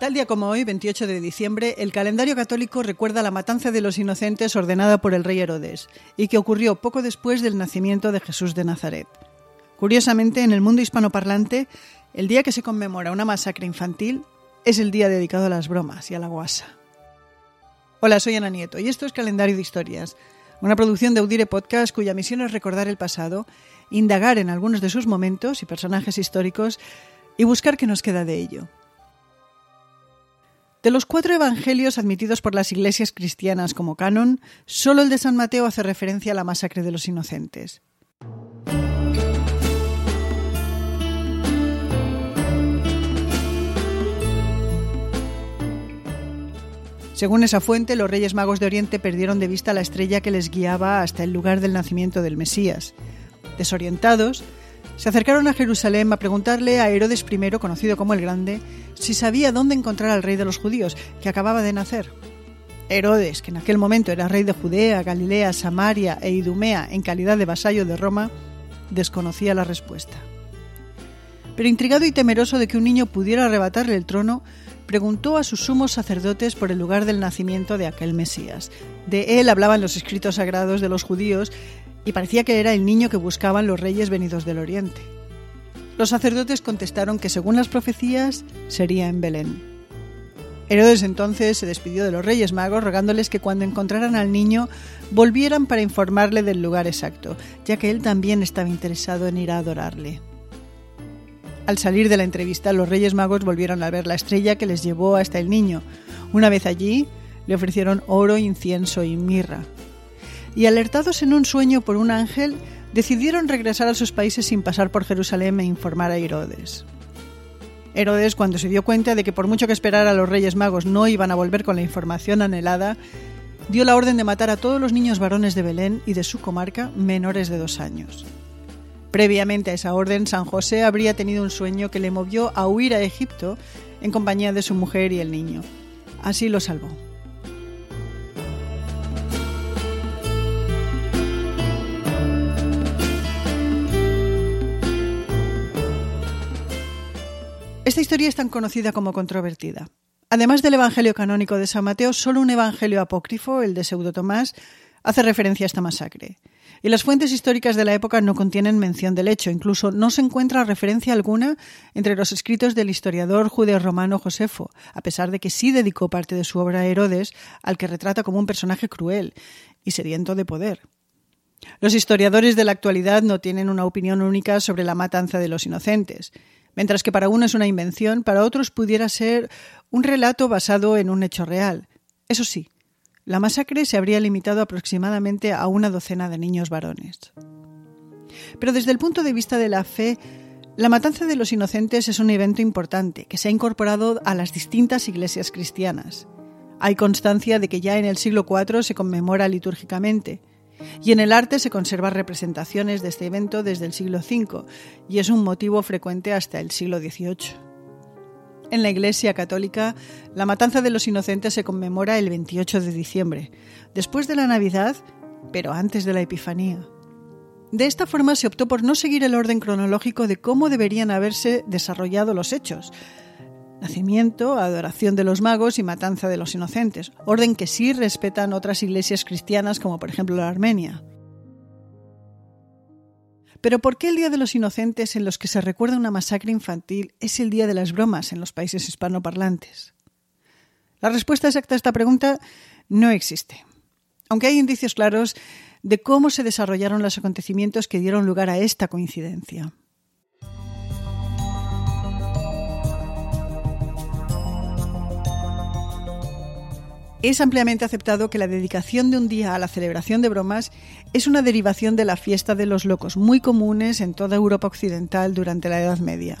Tal día como hoy, 28 de diciembre, el calendario católico recuerda la matanza de los inocentes ordenada por el rey Herodes y que ocurrió poco después del nacimiento de Jesús de Nazaret. Curiosamente, en el mundo hispanoparlante, el día que se conmemora una masacre infantil es el día dedicado a las bromas y a la guasa. Hola, soy Ana Nieto y esto es Calendario de Historias, una producción de Audire Podcast cuya misión es recordar el pasado, indagar en algunos de sus momentos y personajes históricos y buscar qué nos queda de ello. De los cuatro evangelios admitidos por las iglesias cristianas como canon, solo el de San Mateo hace referencia a la masacre de los inocentes. Según esa fuente, los reyes magos de Oriente perdieron de vista la estrella que les guiaba hasta el lugar del nacimiento del Mesías. Desorientados, se acercaron a Jerusalén a preguntarle a Herodes I, conocido como el Grande, si sabía dónde encontrar al rey de los judíos, que acababa de nacer. Herodes, que en aquel momento era rey de Judea, Galilea, Samaria e Idumea en calidad de vasallo de Roma, desconocía la respuesta. Pero intrigado y temeroso de que un niño pudiera arrebatarle el trono, preguntó a sus sumos sacerdotes por el lugar del nacimiento de aquel Mesías. De él hablaban los escritos sagrados de los judíos y parecía que era el niño que buscaban los reyes venidos del oriente. Los sacerdotes contestaron que según las profecías sería en Belén. Herodes entonces se despidió de los reyes magos rogándoles que cuando encontraran al niño volvieran para informarle del lugar exacto, ya que él también estaba interesado en ir a adorarle. Al salir de la entrevista, los reyes magos volvieron a ver la estrella que les llevó hasta el niño. Una vez allí, le ofrecieron oro, incienso y mirra y alertados en un sueño por un ángel, decidieron regresar a sus países sin pasar por Jerusalén e informar a Herodes. Herodes, cuando se dio cuenta de que por mucho que esperara a los Reyes Magos no iban a volver con la información anhelada, dio la orden de matar a todos los niños varones de Belén y de su comarca menores de dos años. Previamente a esa orden, San José habría tenido un sueño que le movió a huir a Egipto en compañía de su mujer y el niño. Así lo salvó. Esta historia es tan conocida como controvertida. Además del Evangelio canónico de San Mateo, solo un Evangelio apócrifo, el de Pseudo Tomás, hace referencia a esta masacre. Y las fuentes históricas de la época no contienen mención del hecho, incluso no se encuentra referencia alguna entre los escritos del historiador judeo-romano Josefo, a pesar de que sí dedicó parte de su obra a Herodes, al que retrata como un personaje cruel y sediento de poder. Los historiadores de la actualidad no tienen una opinión única sobre la matanza de los inocentes. Mientras que para uno es una invención, para otros pudiera ser un relato basado en un hecho real. Eso sí, la masacre se habría limitado aproximadamente a una docena de niños varones. Pero desde el punto de vista de la fe, la matanza de los inocentes es un evento importante que se ha incorporado a las distintas iglesias cristianas. Hay constancia de que ya en el siglo IV se conmemora litúrgicamente, y en el arte se conservan representaciones de este evento desde el siglo V y es un motivo frecuente hasta el siglo XVIII. En la Iglesia Católica, la matanza de los inocentes se conmemora el 28 de diciembre, después de la Navidad, pero antes de la Epifanía. De esta forma se optó por no seguir el orden cronológico de cómo deberían haberse desarrollado los hechos, nacimiento, adoración de los magos y matanza de los inocentes, orden que sí respetan otras iglesias cristianas como por ejemplo la Armenia. Pero ¿por qué el Día de los Inocentes en los que se recuerda una masacre infantil es el Día de las Bromas en los países hispanoparlantes? La respuesta exacta a esta pregunta no existe, aunque hay indicios claros de cómo se desarrollaron los acontecimientos que dieron lugar a esta coincidencia. Es ampliamente aceptado que la dedicación de un día a la celebración de bromas es una derivación de la fiesta de los locos, muy comunes en toda Europa occidental durante la Edad Media.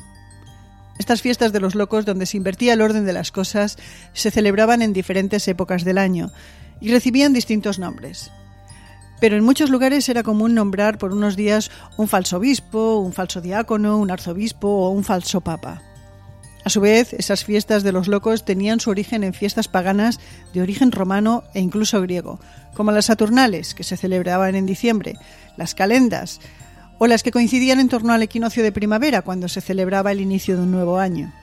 Estas fiestas de los locos, donde se invertía el orden de las cosas, se celebraban en diferentes épocas del año y recibían distintos nombres. Pero en muchos lugares era común nombrar por unos días un falso obispo, un falso diácono, un arzobispo o un falso papa. Su vez, esas fiestas de los locos tenían su origen en fiestas paganas de origen romano e incluso griego, como las Saturnales, que se celebraban en diciembre, las calendas, o las que coincidían en torno al equinoccio de primavera, cuando se celebraba el inicio de un nuevo año.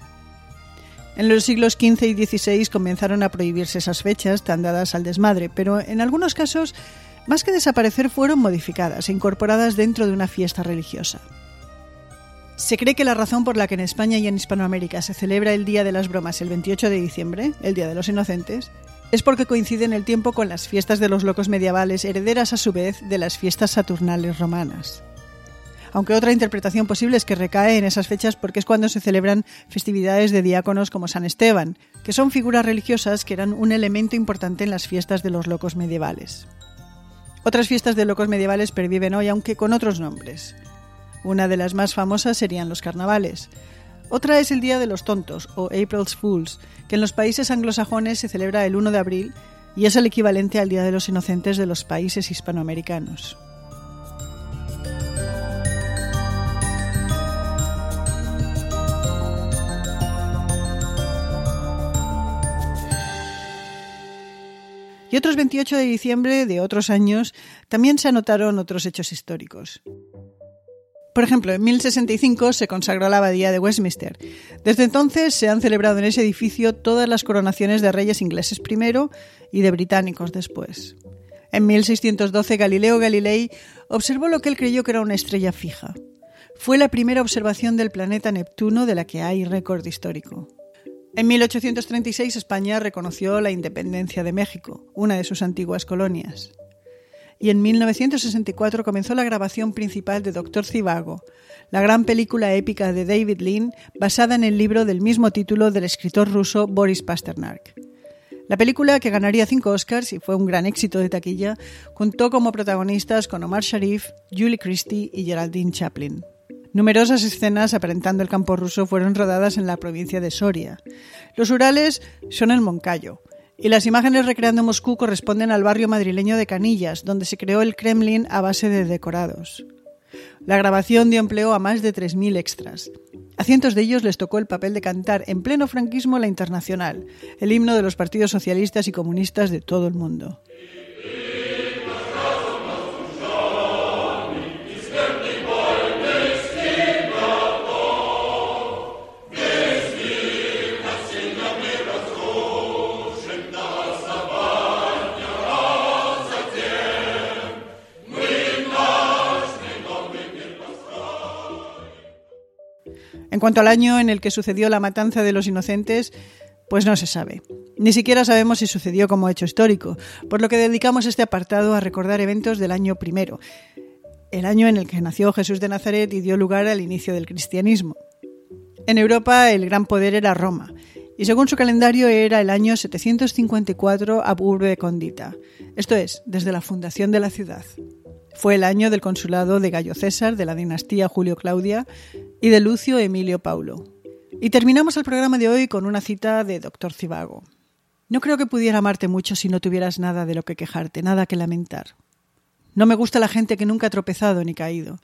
En los siglos XV y XVI comenzaron a prohibirse esas fechas tan dadas al desmadre, pero en algunos casos, más que desaparecer, fueron modificadas e incorporadas dentro de una fiesta religiosa. Se cree que la razón por la que en España y en Hispanoamérica se celebra el Día de las Bromas el 28 de diciembre, el Día de los Inocentes, es porque coincide en el tiempo con las fiestas de los locos medievales, herederas a su vez de las fiestas saturnales romanas. Aunque otra interpretación posible es que recae en esas fechas porque es cuando se celebran festividades de diáconos como San Esteban, que son figuras religiosas que eran un elemento importante en las fiestas de los locos medievales. Otras fiestas de locos medievales perviven hoy, aunque con otros nombres. Una de las más famosas serían los carnavales, otra es el Día de los Tontos, o April's Fools, que en los países anglosajones se celebra el 1 de abril y es el equivalente al Día de los Inocentes de los países hispanoamericanos. Y otros 28 de diciembre de otros años también se anotaron otros hechos históricos. Por ejemplo, en 1065 se consagró la abadía de Westminster. Desde entonces se han celebrado en ese edificio todas las coronaciones de reyes ingleses primero y de británicos después. En 1612 Galileo Galilei observó lo que él creyó que era una estrella fija. Fue la primera observación del planeta Neptuno de la que hay récord histórico. En 1836 España reconoció la independencia de México, una de sus antiguas colonias y en 1964 comenzó la grabación principal de Doctor Zivago, la gran película épica de David Lean basada en el libro del mismo título del escritor ruso Boris Pasternak. La película, que ganaría cinco Oscars y fue un gran éxito de taquilla, contó como protagonistas con Omar Sharif, Julie Christie y Geraldine Chaplin. Numerosas escenas aparentando el campo ruso fueron rodadas en la provincia de Soria. Los Urales son el Moncayo, y las imágenes recreando Moscú corresponden al barrio madrileño de Canillas, donde se creó el Kremlin a base de decorados. La grabación dio empleo a más de 3.000 extras. A cientos de ellos les tocó el papel de cantar en pleno franquismo la Internacional, el himno de los partidos socialistas y comunistas de todo el mundo. En cuanto al año en el que sucedió la matanza de los inocentes, pues no se sabe. Ni siquiera sabemos si sucedió como hecho histórico, por lo que dedicamos este apartado a recordar eventos del año primero, el año en el que nació Jesús de Nazaret y dio lugar al inicio del cristianismo. En Europa el gran poder era Roma, y según su calendario era el año 754 ab urbe condita, esto es, desde la fundación de la ciudad. Fue el año del consulado de Gallo César, de la dinastía Julio Claudia y de Lucio Emilio Paulo. Y terminamos el programa de hoy con una cita de Doctor Cibago. No creo que pudiera amarte mucho si no tuvieras nada de lo que quejarte, nada que lamentar. No me gusta la gente que nunca ha tropezado ni caído.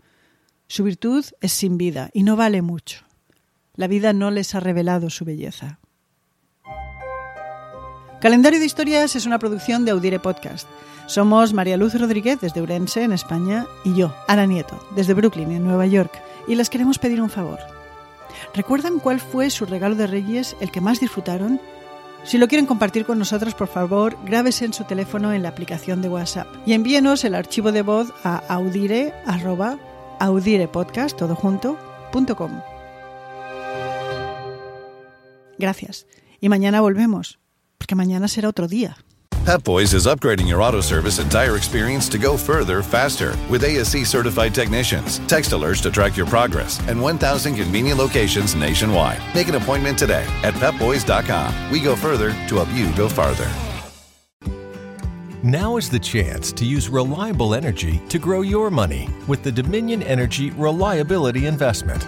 Su virtud es sin vida y no vale mucho. La vida no les ha revelado su belleza. Calendario de Historias es una producción de Audire Podcast. Somos María Luz Rodríguez desde Urense, en España, y yo, Ana Nieto, desde Brooklyn, en Nueva York, y les queremos pedir un favor. ¿Recuerdan cuál fue su regalo de Reyes, el que más disfrutaron? Si lo quieren compartir con nosotros, por favor, grábese en su teléfono en la aplicación de WhatsApp y envíenos el archivo de voz a audire, Gracias. Y mañana volvemos, porque mañana será otro día. Pep Boys is upgrading your auto service and tire experience to go further, faster with ASC certified technicians, text alerts to track your progress, and 1,000 convenient locations nationwide. Make an appointment today at pepboys.com. We go further to help you go farther. Now is the chance to use reliable energy to grow your money with the Dominion Energy Reliability Investment.